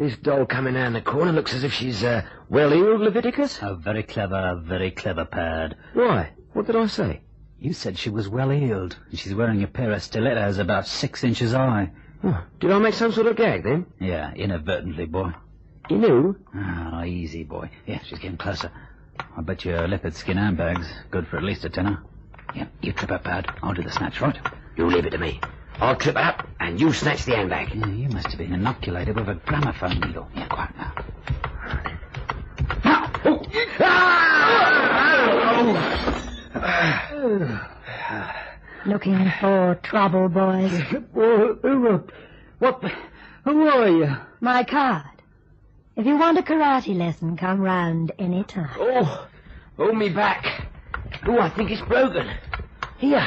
This doll coming round the corner looks as if she's uh, well healed, Leviticus. A very clever, very clever pad. Why? What did I say? You said she was well heeled, and she's wearing a pair of stilettos about six inches high. Oh, did I make some sort of gag then? Yeah, inadvertently, boy. You knew? Ah, easy, boy. Yeah, she's getting closer. I bet your leopard skin handbag's good for at least a tenner. Yeah, you trip up, Pad. I'll do the snatch, right? You leave it to me. I'll trip up, and you snatch the handbag. Yeah, you must have been inoculated with a gramophone needle. Yeah, quiet now. Now! Oh. Looking for trouble, boys? What? Who are you? My card. If you want a karate lesson, come round any time. Oh, hold me back. Oh, I think it's broken. Here.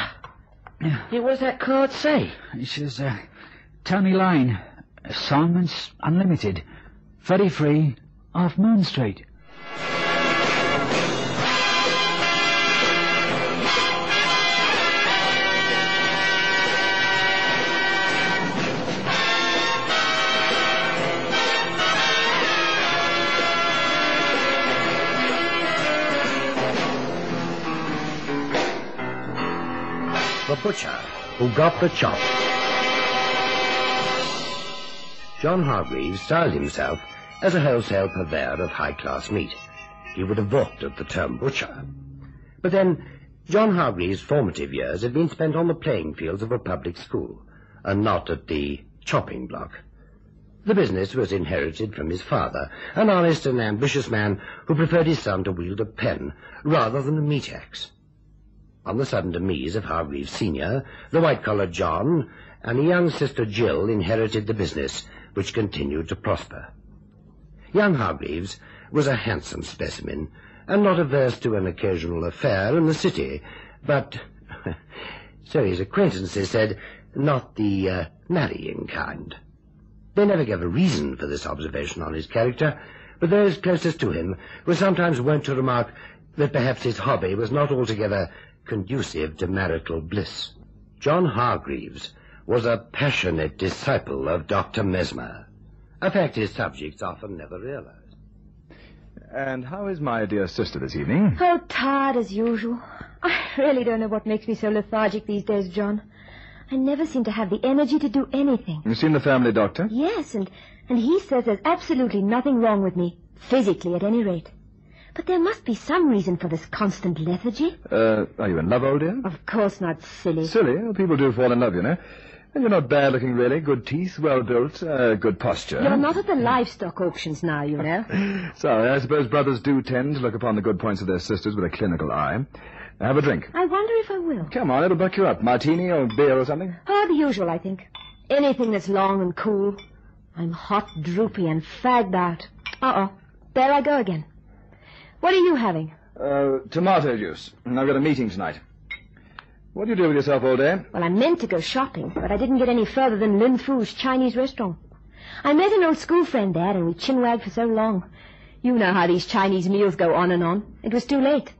Here, what does that card say? It says, uh, Tony Lane, assignments unlimited, 33 Half Moon Street. The Butcher Who Got the Chop. John Hargreaves styled himself as a wholesale purveyor of high-class meat. He would have balked at the term butcher. But then, John Hargreaves' formative years had been spent on the playing fields of a public school, and not at the chopping block. The business was inherited from his father, an honest and ambitious man who preferred his son to wield a pen rather than a meat axe. On the sudden demise of Hargreaves Senior, the white-collar John and a young sister Jill inherited the business, which continued to prosper. Young Hargreaves was a handsome specimen, and not averse to an occasional affair in the city, but, so his acquaintances said, not the uh, marrying kind. They never gave a reason for this observation on his character, but those closest to him were sometimes wont to remark that perhaps his hobby was not altogether conducive to marital bliss. John Hargreaves was a passionate disciple of Dr. Mesmer, a fact his subjects often never realized. And how is my dear sister this evening? Oh, tired as usual. I really don't know what makes me so lethargic these days, John. I never seem to have the energy to do anything. You've seen the family doctor? Yes, and, and he says there's absolutely nothing wrong with me, physically at any rate. But there must be some reason for this constant lethargy. Uh, are you in love, old dear? Of course not, silly. Silly? Well, people do fall in love, you know. And you're not bad looking, really. Good teeth, well built, uh, good posture. You're not at the livestock auctions now, you know. Sorry, I suppose brothers do tend to look upon the good points of their sisters with a clinical eye. Have a drink. I wonder if I will. Come on, it'll buck you up. Martini or beer or something? Oh, the usual, I think. Anything that's long and cool. I'm hot, droopy, and fagged out. Uh-oh. There I go again. What are you having? Uh, tomato juice. I've got a meeting tonight. What do you do with yourself all day? Well, I meant to go shopping, but I didn't get any further than Lin Fu's Chinese restaurant. I met an old school friend there, and we chinwagged for so long. You know how these Chinese meals go on and on. It was too late.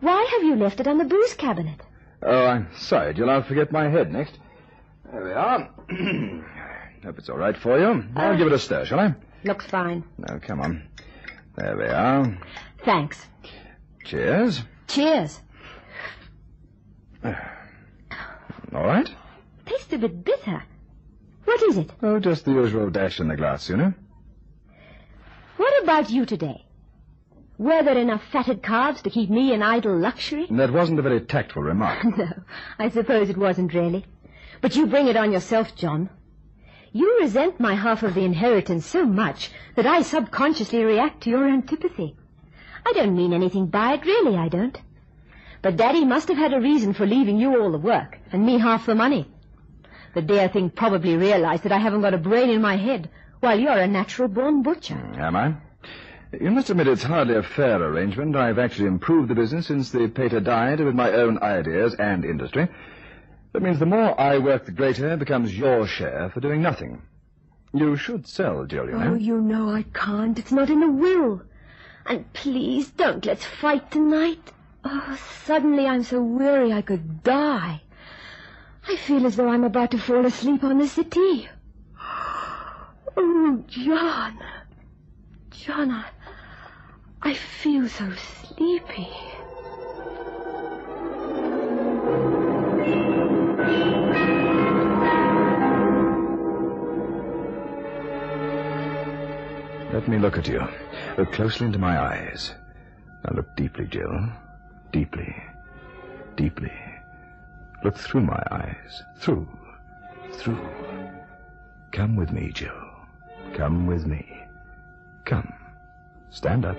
Why have you left it on the booze cabinet? Oh, I'm sorry, Jill. I'll forget my head next. There we are. I hope it's all right for you. I'll Uh. give it a stir, shall I? Looks fine. No, come on. There we are. Thanks. Cheers. Cheers. All right. Tastes a bit bitter. What is it? Oh, just the usual dash in the glass, you know. What about you today? Were there enough fatted calves to keep me in idle luxury? That wasn't a very tactful remark. No, I suppose it wasn't really. But you bring it on yourself, John. You resent my half of the inheritance so much that I subconsciously react to your antipathy. I don't mean anything by it, really, I don't. But Daddy must have had a reason for leaving you all the work and me half the money. The dear thing probably realized that I haven't got a brain in my head, while you're a natural-born butcher. Am I? You must admit it's hardly a fair arrangement. I've actually improved the business since the pater died with my own ideas and industry. That means the more I work, the greater becomes your share for doing nothing. You should sell, know. Oh, you know I can't. It's not in the will. And please don't let's fight tonight. Oh, suddenly I'm so weary I could die. I feel as though I'm about to fall asleep on the settee. Oh, John. John, I, I feel so sleepy. Let me look at you. Look closely into my eyes. Now look deeply, Jill. Deeply. Deeply. Look through my eyes. Through. Through. Come with me, Jill. Come with me. Come. Stand up.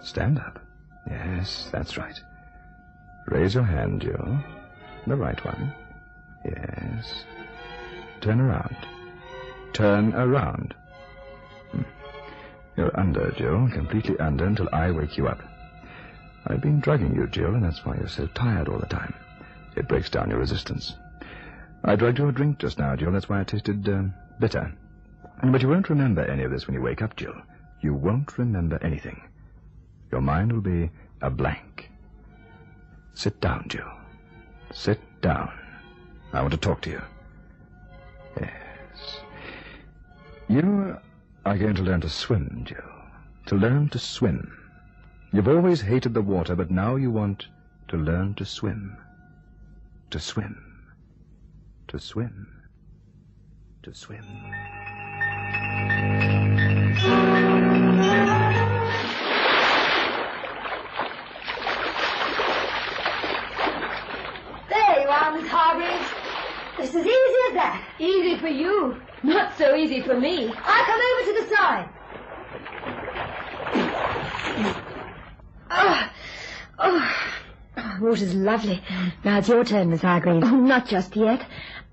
Stand up. Yes, that's right. Raise your hand, Jill. The right one. Yes. Turn around. Turn around. You're under, Jill, completely under until I wake you up. I've been drugging you, Jill, and that's why you're so tired all the time. It breaks down your resistance. I drugged you a drink just now, Jill. That's why it tasted uh, bitter. But you won't remember any of this when you wake up, Jill. You won't remember anything. Your mind will be a blank. Sit down, Jill. Sit down. I want to talk to you. Yes. You are going to learn to swim, Jill. To learn to swim. You've always hated the water, but now you want to learn to swim. To swim. To swim. To swim. There you are, Miss Hargreaves. It's as easy as that. Easy for you. Not so easy for me. I'll come over to the side. Ah. Oh, oh, oh, water's lovely. Now it's your turn, Miss Hargreaves. Oh, not just yet.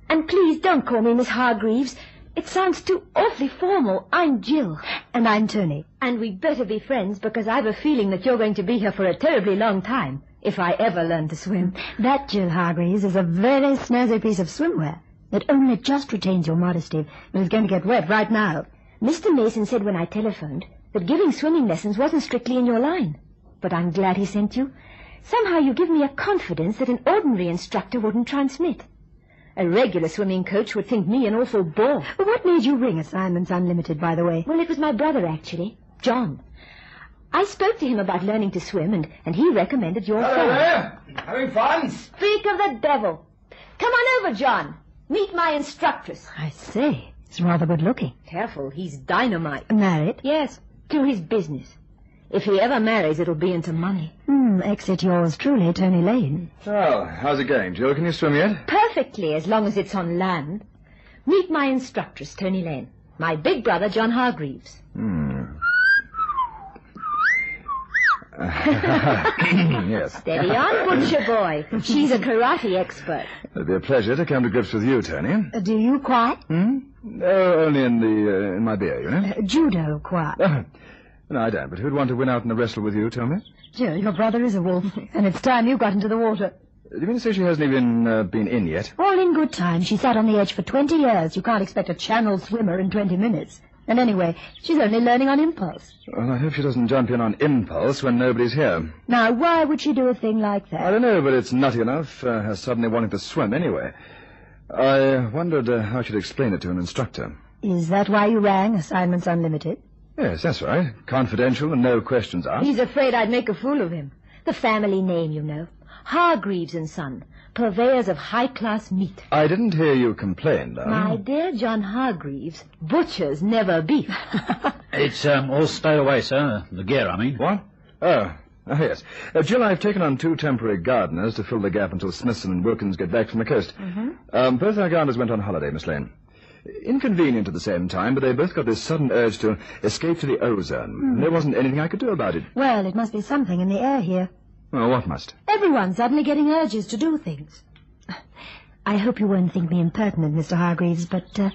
And please don't call me Miss Hargreaves. It sounds too awfully formal. I'm Jill. And I'm Tony. And we'd better be friends because I've a feeling that you're going to be here for a terribly long time. If I ever learn to swim. That, Jill Hargreaves, is a very snazzy piece of swimwear. that only just retains your modesty, but it's going to get wet right now. Mr. Mason said when I telephoned that giving swimming lessons wasn't strictly in your line. But I'm glad he sent you. Somehow you give me a confidence that an ordinary instructor wouldn't transmit. A regular swimming coach would think me an awful bore. Well, what made you ring Assignments Unlimited, by the way? Well, it was my brother, actually, John. I spoke to him about learning to swim, and, and he recommended your Hello firm. there. Having fun? Speak of the devil. Come on over, John. Meet my instructress. I say, he's rather good looking. Careful, he's dynamite. Married? Yes, to his business. If he ever marries, it'll be into money. Hmm, exit yours truly, Tony Lane. Well, how's it going, Jill? Can you swim yet? Perfectly, as long as it's on land. Meet my instructress, Tony Lane. My big brother, John Hargreaves. Hmm. yes. Steady on, butcher boy. She's a karate expert. It'll be a pleasure to come to grips with you, Tony. Uh, do you quite? Hmm? Oh, only in the uh, in my beer, you know. Uh, judo quite. Oh, no, I don't. But who'd want to win out in a wrestle with you, me? Jill, your brother is a wolf, and it's time you got into the water. Do you mean to say she hasn't even uh, been in yet? All in good time. She sat on the edge for 20 years. You can't expect a channel swimmer in 20 minutes. And anyway, she's only learning on impulse. Well, I hope she doesn't jump in on impulse when nobody's here. Now, why would she do a thing like that? I don't know, but it's nutty enough, uh, her suddenly wanting to swim anyway. I wondered uh, how she'd explain it to an instructor. Is that why you rang Assignments Unlimited? Yes, that's right. Confidential and no questions asked. He's afraid I'd make a fool of him. The family name, you know. Hargreaves and Son, purveyors of high-class meat. I didn't hear you complain, darling. My dear John Hargreaves, butchers never beef. It's um, all stowed away, sir. The gear, I mean. What? Oh, oh yes. Uh, Jill, I've taken on two temporary gardeners to fill the gap until Smithson and Wilkins get back from the coast. Um, both our gardeners went on holiday, Miss Lane. Inconvenient at the same time, but they both got this sudden urge to escape to the ozone. And there wasn't anything I could do about it. Well, it must be something in the air here. Well, what must? Everyone's suddenly getting urges to do things. I hope you won't think me impertinent, Mr. Hargreaves, but uh,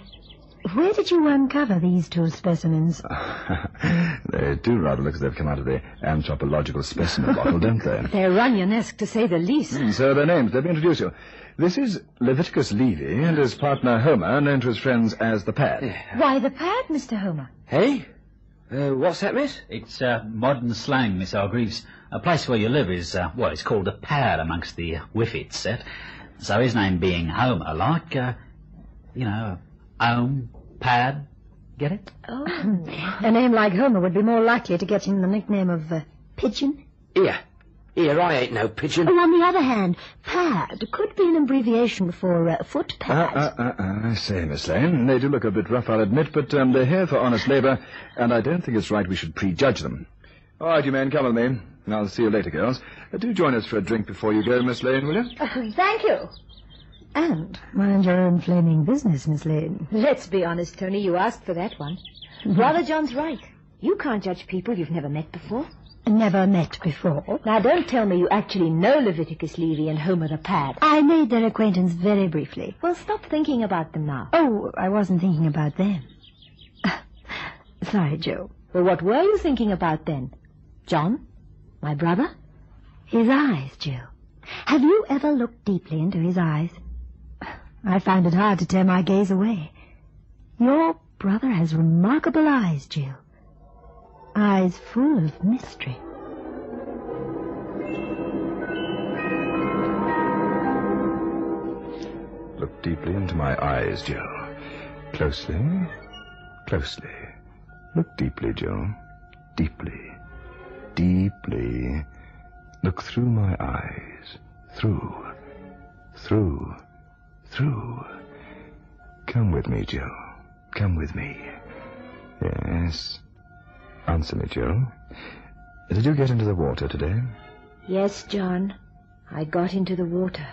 where did you uncover these two specimens? they do rather look as if they've come out of the anthropological specimen bottle, don't they? They're Runyonesque, to say the least. Hmm, so their names. Let me introduce you. This is Leviticus Levy and his partner Homer, known to his friends as the Pad. Why the pad, Mr. Homer? Hey? Uh, what's that, miss? It's uh, modern slang, Miss Hargreaves. A place where you live is, uh, well, it's called a pad amongst the Whiffit set. So his name being Homer, like, uh, you know, home, pad, Get it? Oh. A name like Homer would be more likely to get him the nickname of uh, Pigeon. Here. Here, I ain't no pigeon. Oh, on the other hand, Pad could be an abbreviation for uh, foot Uh, pad. uh, uh, uh, I say, Miss Lane, they do look a bit rough, I'll admit, but um, they're here for honest labour, and I don't think it's right we should prejudge them. All right, you men, come with me. I'll see you later, girls. Uh, do join us for a drink before you go, Miss Lane, will you? Thank you. And mind your own flaming business, Miss Lane. Let's be honest, Tony. You asked for that one. Brother John's right. You can't judge people you've never met before. Never met before. Now, don't tell me you actually know Leviticus Levy and Homer the Pad. I made their acquaintance very briefly. Well, stop thinking about them now. Oh, I wasn't thinking about them. Sorry, Joe. Well, what were you thinking about then? John? My brother? His eyes, Jill. Have you ever looked deeply into his eyes? I found it hard to tear my gaze away. Your brother has remarkable eyes, Jill. Eyes full of mystery. Look deeply into my eyes, Joe. Closely, closely. Look deeply, Joe. Deeply, deeply. Look through my eyes. Through, through, through. Come with me, Joe. Come with me. Yes. Answer me, Joe. Did you get into the water today? Yes, John. I got into the water.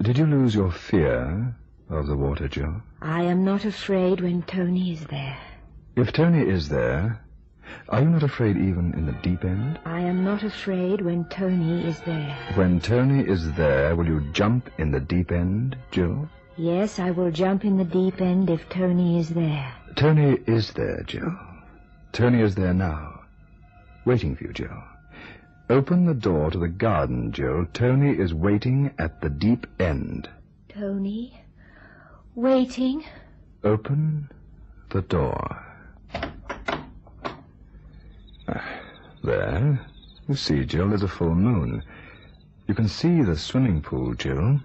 Did you lose your fear of the water, Joe? I am not afraid when Tony is there. If Tony is there, are you not afraid even in the deep end? I am not afraid when Tony is there. When Tony is there, will you jump in the deep end, Joe? Yes, I will jump in the deep end if Tony is there. Tony is there, Joe. Tony is there now, waiting for you, Joe. Open the door to the garden, Joe. Tony is waiting at the deep end. Tony? Waiting? Open the door. Ah, There. You see, Jill, there's a full moon. You can see the swimming pool, Jill.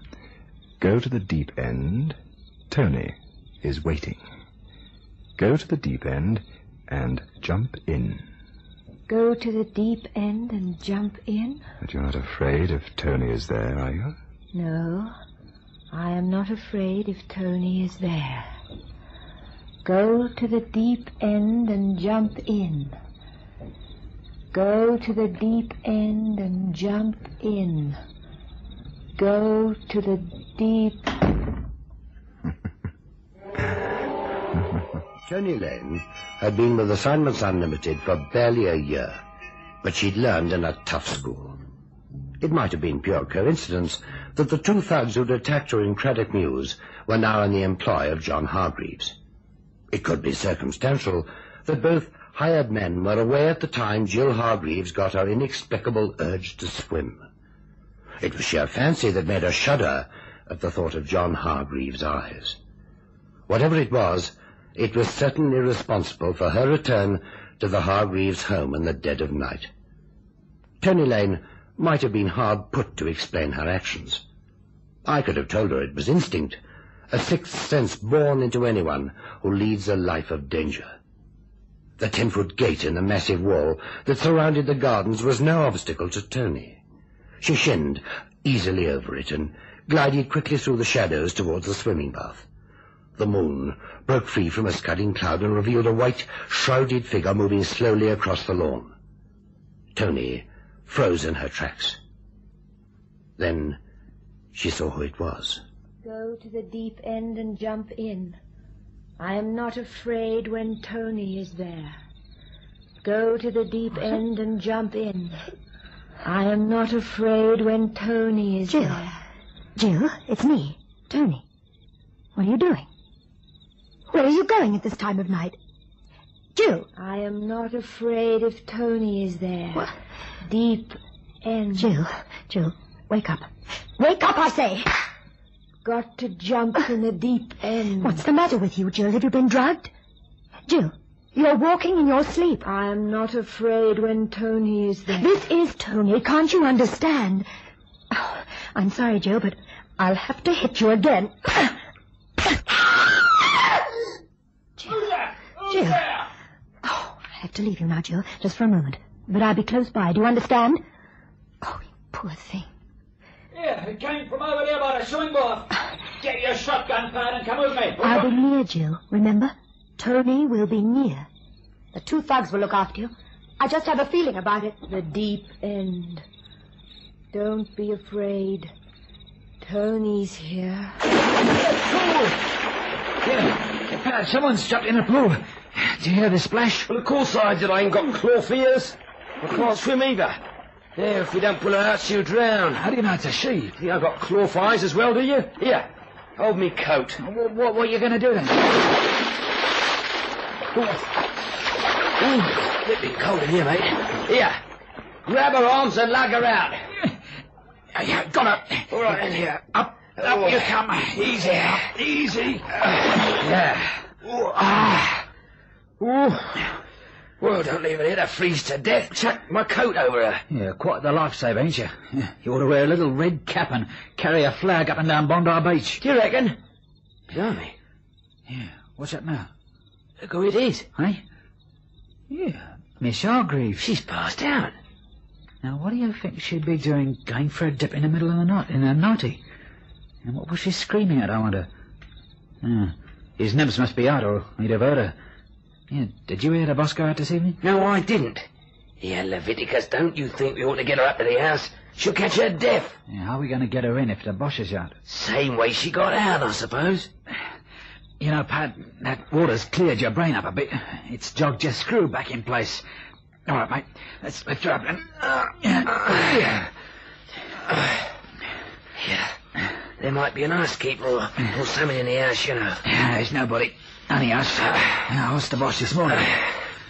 Go to the deep end. Tony is waiting. Go to the deep end and jump in. Go to the deep end and jump in? But you're not afraid if Tony is there, are you? No, I am not afraid if Tony is there. Go to the deep end and jump in. Go to the deep end and jump in. Go to the deep. Tony Lane had been with Assignments Unlimited for barely a year, but she'd learned in a tough school. It might have been pure coincidence that the two thugs who'd attacked her in Craddock Mews were now in the employ of John Hargreaves. It could be circumstantial that both hired men were away at the time Jill Hargreaves got her inexplicable urge to swim. It was sheer fancy that made her shudder at the thought of John Hargreaves' eyes. Whatever it was, it was certainly responsible for her return to the Hargreaves home in the dead of night. Tony Lane might have been hard put to explain her actions. I could have told her it was instinct, a sixth sense born into anyone who leads a life of danger. The ten-foot gate in the massive wall that surrounded the gardens was no obstacle to Tony. She shinned easily over it and glided quickly through the shadows towards the swimming bath. The moon broke free from a scudding cloud and revealed a white, shrouded figure moving slowly across the lawn. Tony froze in her tracks. Then she saw who it was. Go to the deep end and jump in. I am not afraid when Tony is there. Go to the deep end and jump in. I am not afraid when Tony is Jill. there. Jill, it's me, Tony. What are you doing? Where are you going at this time of night? Jill. I am not afraid if Tony is there. What? Deep end. Jill, Jill, wake up. Wake up, I say. Got to jump in the deep end. What's the matter with you, Jill? Have you been drugged? Jill, you're walking in your sleep. I am not afraid when Tony is there. This is Tony. Can't you understand? Oh, I'm sorry, Jill, but I'll have to hit you again. Jill, Jill. Oh, I have to leave you now, Jill, just for a moment. But I'll be close by. Do you understand? Oh, you poor thing. Yeah, it came from over there by the swing board. Get your shotgun, Pad, and come with me. I'll be near, Jill. Remember? Tony will be near. The two thugs will look after you. I just have a feeling about it. The deep end. Don't be afraid. Tony's here. Yeah, Pad, someone's jumped in the pool. Do you hear the splash? Well, of course I did. I ain't got claw fears. I can't swim either. Yeah, if we don't pull her out, she'll drown. How do you know it's a she? Yeah, I've got claw eyes as well, do you? Here, hold me coat. What, what, what are you going to do then? Ooh, flipping cold in here, mate. Here, grab her arms and lug her out. Yeah, got her. All right, then, here. Up, up Oh. you come. Easy, up, easy. Yeah. Ooh, ah. Ooh. Well, don't leave her here to freeze to death. Chuck my coat over her. Yeah, quite the lifesaver, ain't you? Yeah, you ought to wear a little red cap and carry a flag up and down Bondi Beach. Do you reckon? Blimey. Yeah, what's that now? Look who it is. Hey? Yeah, Miss Hargreaves. She's passed out. Now, what do you think she'd be doing going for a dip in the middle of the night, in a nightie? And what was she screaming at, I wonder? Yeah, his nymphs must be out, or he'd have heard her. Yeah, did you hear the boss go out this evening? No, I didn't. Yeah, Leviticus, don't you think we ought to get her up to the house? She'll catch her death. Yeah, how are we going to get her in if the boss is out? Same way she got out, I suppose. You know, Pad, that water's cleared your brain up a bit. It's jogged your screw back in place. All right, mate. Let's lift her up then. Uh, yeah. Yeah. There might be an housekeeper or, or someone in the house, you know. Yeah, There's nobody. Us. Yeah, I asked the boss this morning.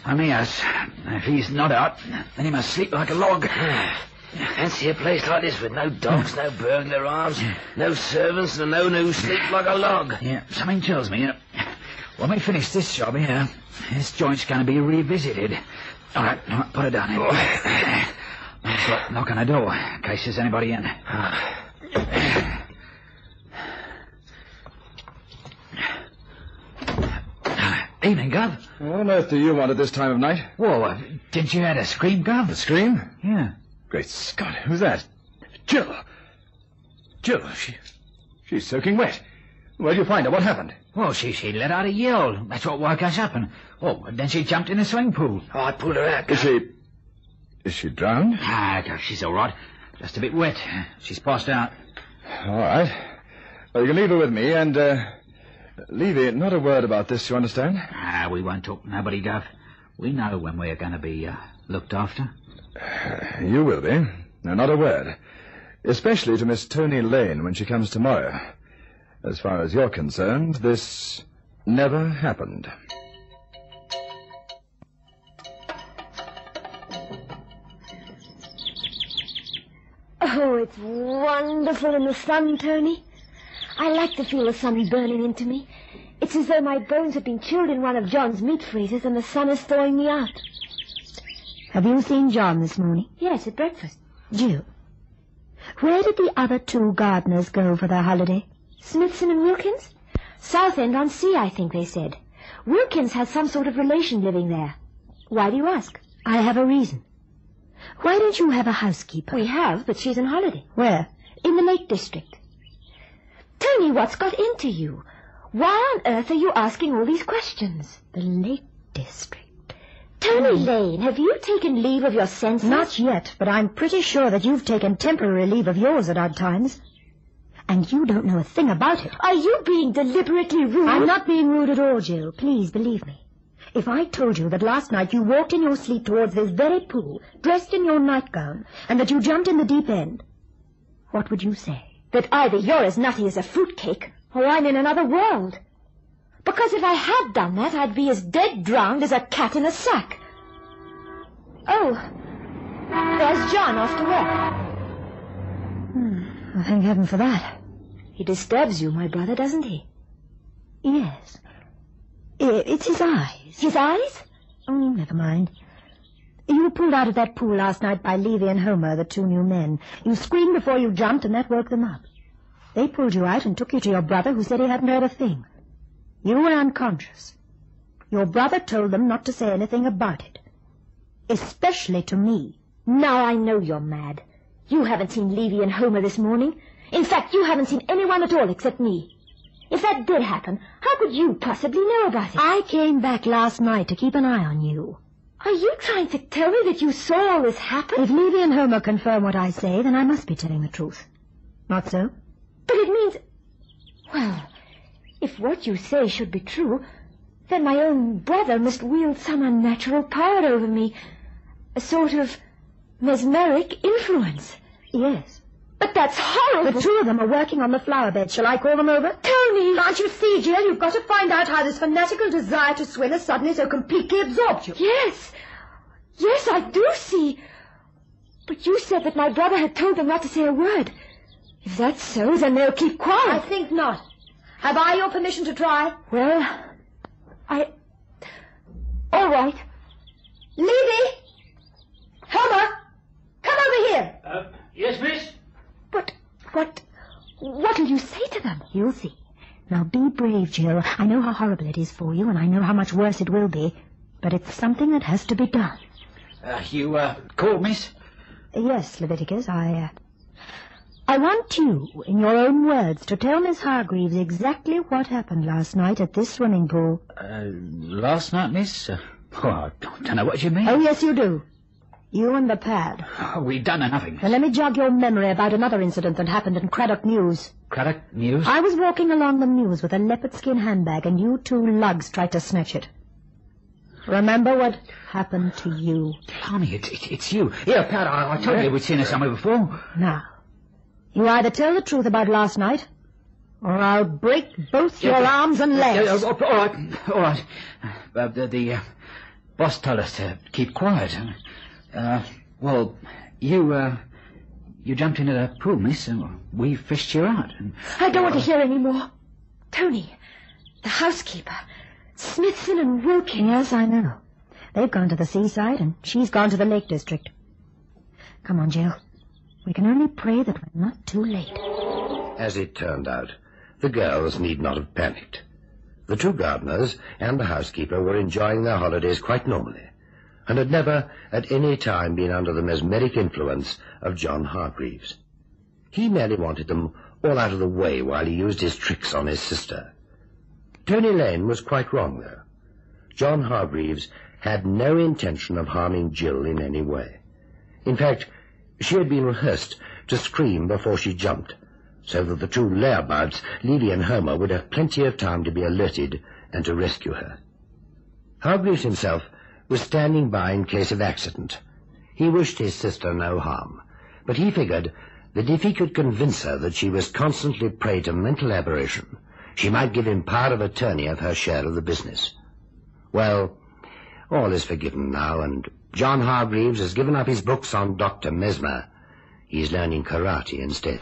Only us. If he's not out, then he must sleep like a log. Fancy a place like this with no dogs, no burglar alarms, no servants, and no new sleep like a log. Yeah, something tells me, uh, when we finish this job here, this joint's going to be revisited. All right, all right, put it down here. Let's knock on the door, in case there's anybody in. Evening, Gov. What on earth do you want at this time of night? Whoa, uh, didn't you hear the scream, Gov? A scream? Yeah. Great Scott, who's that? Jill. Jill, she, she's soaking wet. Where'd you find her? What happened? Well, she, she let out a yell. That's what woke us up, and, oh, then she jumped in the swimming pool. Oh, I pulled her out. Is she... Is she drowned? Ah, she's all right. Just a bit wet. She's passed out. All right. Well, you can leave her with me, and, uh... Levy, not a word about this, you understand? Ah, we won't talk to nobody, Gov. We know when we're going to be uh, looked after. You will be. No, not a word. Especially to Miss Tony Lane when she comes tomorrow. As far as you're concerned, this never happened. Oh, it's wonderful in the sun, Tony. I like to feel the sun burning into me. It's as though my bones had been chilled in one of John's meat freezers and the sun is thawing me out. Have you seen John this morning? Yes, at breakfast. Jill. Where did the other two gardeners go for their holiday? Smithson and Wilkins? Southend on Sea, I think they said. Wilkins has some sort of relation living there. Why do you ask? I have a reason. Why don't you have a housekeeper? We have, but she's on holiday. Where? In the Lake District. Tony, what's got into you? Why on earth are you asking all these questions? The Lake District. Tony hmm. Lane, have you taken leave of your senses? Not yet, but I'm pretty sure that you've taken temporary leave of yours at odd times. And you don't know a thing about it. Are you being deliberately rude? I'm not being rude at all, Jill. Please believe me. If I told you that last night you walked in your sleep towards this very pool, dressed in your nightgown, and that you jumped in the deep end, what would you say? That either you're as nutty as a fruitcake, or I'm in another world. Because if I had done that, I'd be as dead drowned as a cat in a sack. Oh, there's John off to work. Hmm, thank heaven for that. He disturbs you, my brother, doesn't he? Yes. It's his eyes. His eyes? Oh, never mind. You were pulled out of that pool last night by Levy and Homer, the two new men. You screamed before you jumped, and that woke them up. They pulled you out and took you to your brother, who said he hadn't heard a thing. You were unconscious. Your brother told them not to say anything about it. especially to me. Now I know you're mad. You haven't seen Levy and Homer this morning. In fact, you haven't seen anyone at all except me. If that did happen, how could you possibly know about it? I came back last night to keep an eye on you. Are you trying to tell me that you saw all this happen? If Levy and Homer confirm what I say, then I must be telling the truth. Not so? But it means... Well, if what you say should be true, then my own brother must wield some unnatural power over me. A sort of mesmeric influence. Yes. But that's horrible. The two of them are working on the flower bed. Shall I call them over? Tony! Can't you see, Jill? You've got to find out how this fanatical desire to swim has suddenly so completely absorbed you. Yes. Yes, I do see. But you said that my brother had told them not to say a word. If that's so, then they'll keep quiet. I think not. Have I your permission to try? Well, I... All right. Levy! Homer! Come over here! Uh, yes, miss? But what... What'll you say to them? You'll see. Now be brave, Jill. I know how horrible it is for you, and I know how much worse it will be. But it's something that has to be done. Uh, you, uh, called, miss? Yes, Leviticus, I, uh, I want you, in your own words, to tell Miss Hargreaves exactly what happened last night at this swimming pool. Uh, last night, miss? Uh, oh, I don't know what you mean. Oh, yes, you do. You and the pad. Oh, we done nothing. Now, let me jog your memory about another incident that happened in Craddock Mews. Craddock Mews? I was walking along the Mews with a leopard skin handbag, and you two lugs tried to snatch it. Remember what happened to you. Blimey, it's, it's, it's you. Yeah, Pad, I, I told you we'd seen her somewhere before. Now, you either tell the truth about last night, or I'll break both your arms and legs. Yeah, all right, all right. Uh, the the uh, boss told us to keep quiet. Uh, well, you uh, you jumped into the pool, miss, and we fished you out. And, I don't want to hear any more. Tony, the housekeeper, Smithson and Wilkins. Yes, I know. They've gone to the seaside, and she's gone to the Lake District. Come on, Jill. We can only pray that we're not too late. As it turned out, the girls need not have panicked. The two gardeners and the housekeeper were enjoying their holidays quite normally, and had never at any time been under the mesmeric influence of John Hargreaves. He merely wanted them all out of the way while he used his tricks on his sister. Tony Lane was quite wrong, though. John Hargreaves had no intention of harming Jill in any way. In fact, she had been rehearsed to scream before she jumped, so that the two layabouts, Levy and Homer, would have plenty of time to be alerted and to rescue her. Hargreaves himself was standing by in case of accident. He wished his sister no harm, but he figured that if he could convince her that she was constantly prey to mental aberration, she might give him power of attorney of her share of the business. Well, all is forgiven now, and John Hargreaves has given up his books on Dr. Mesmer. He's learning karate instead.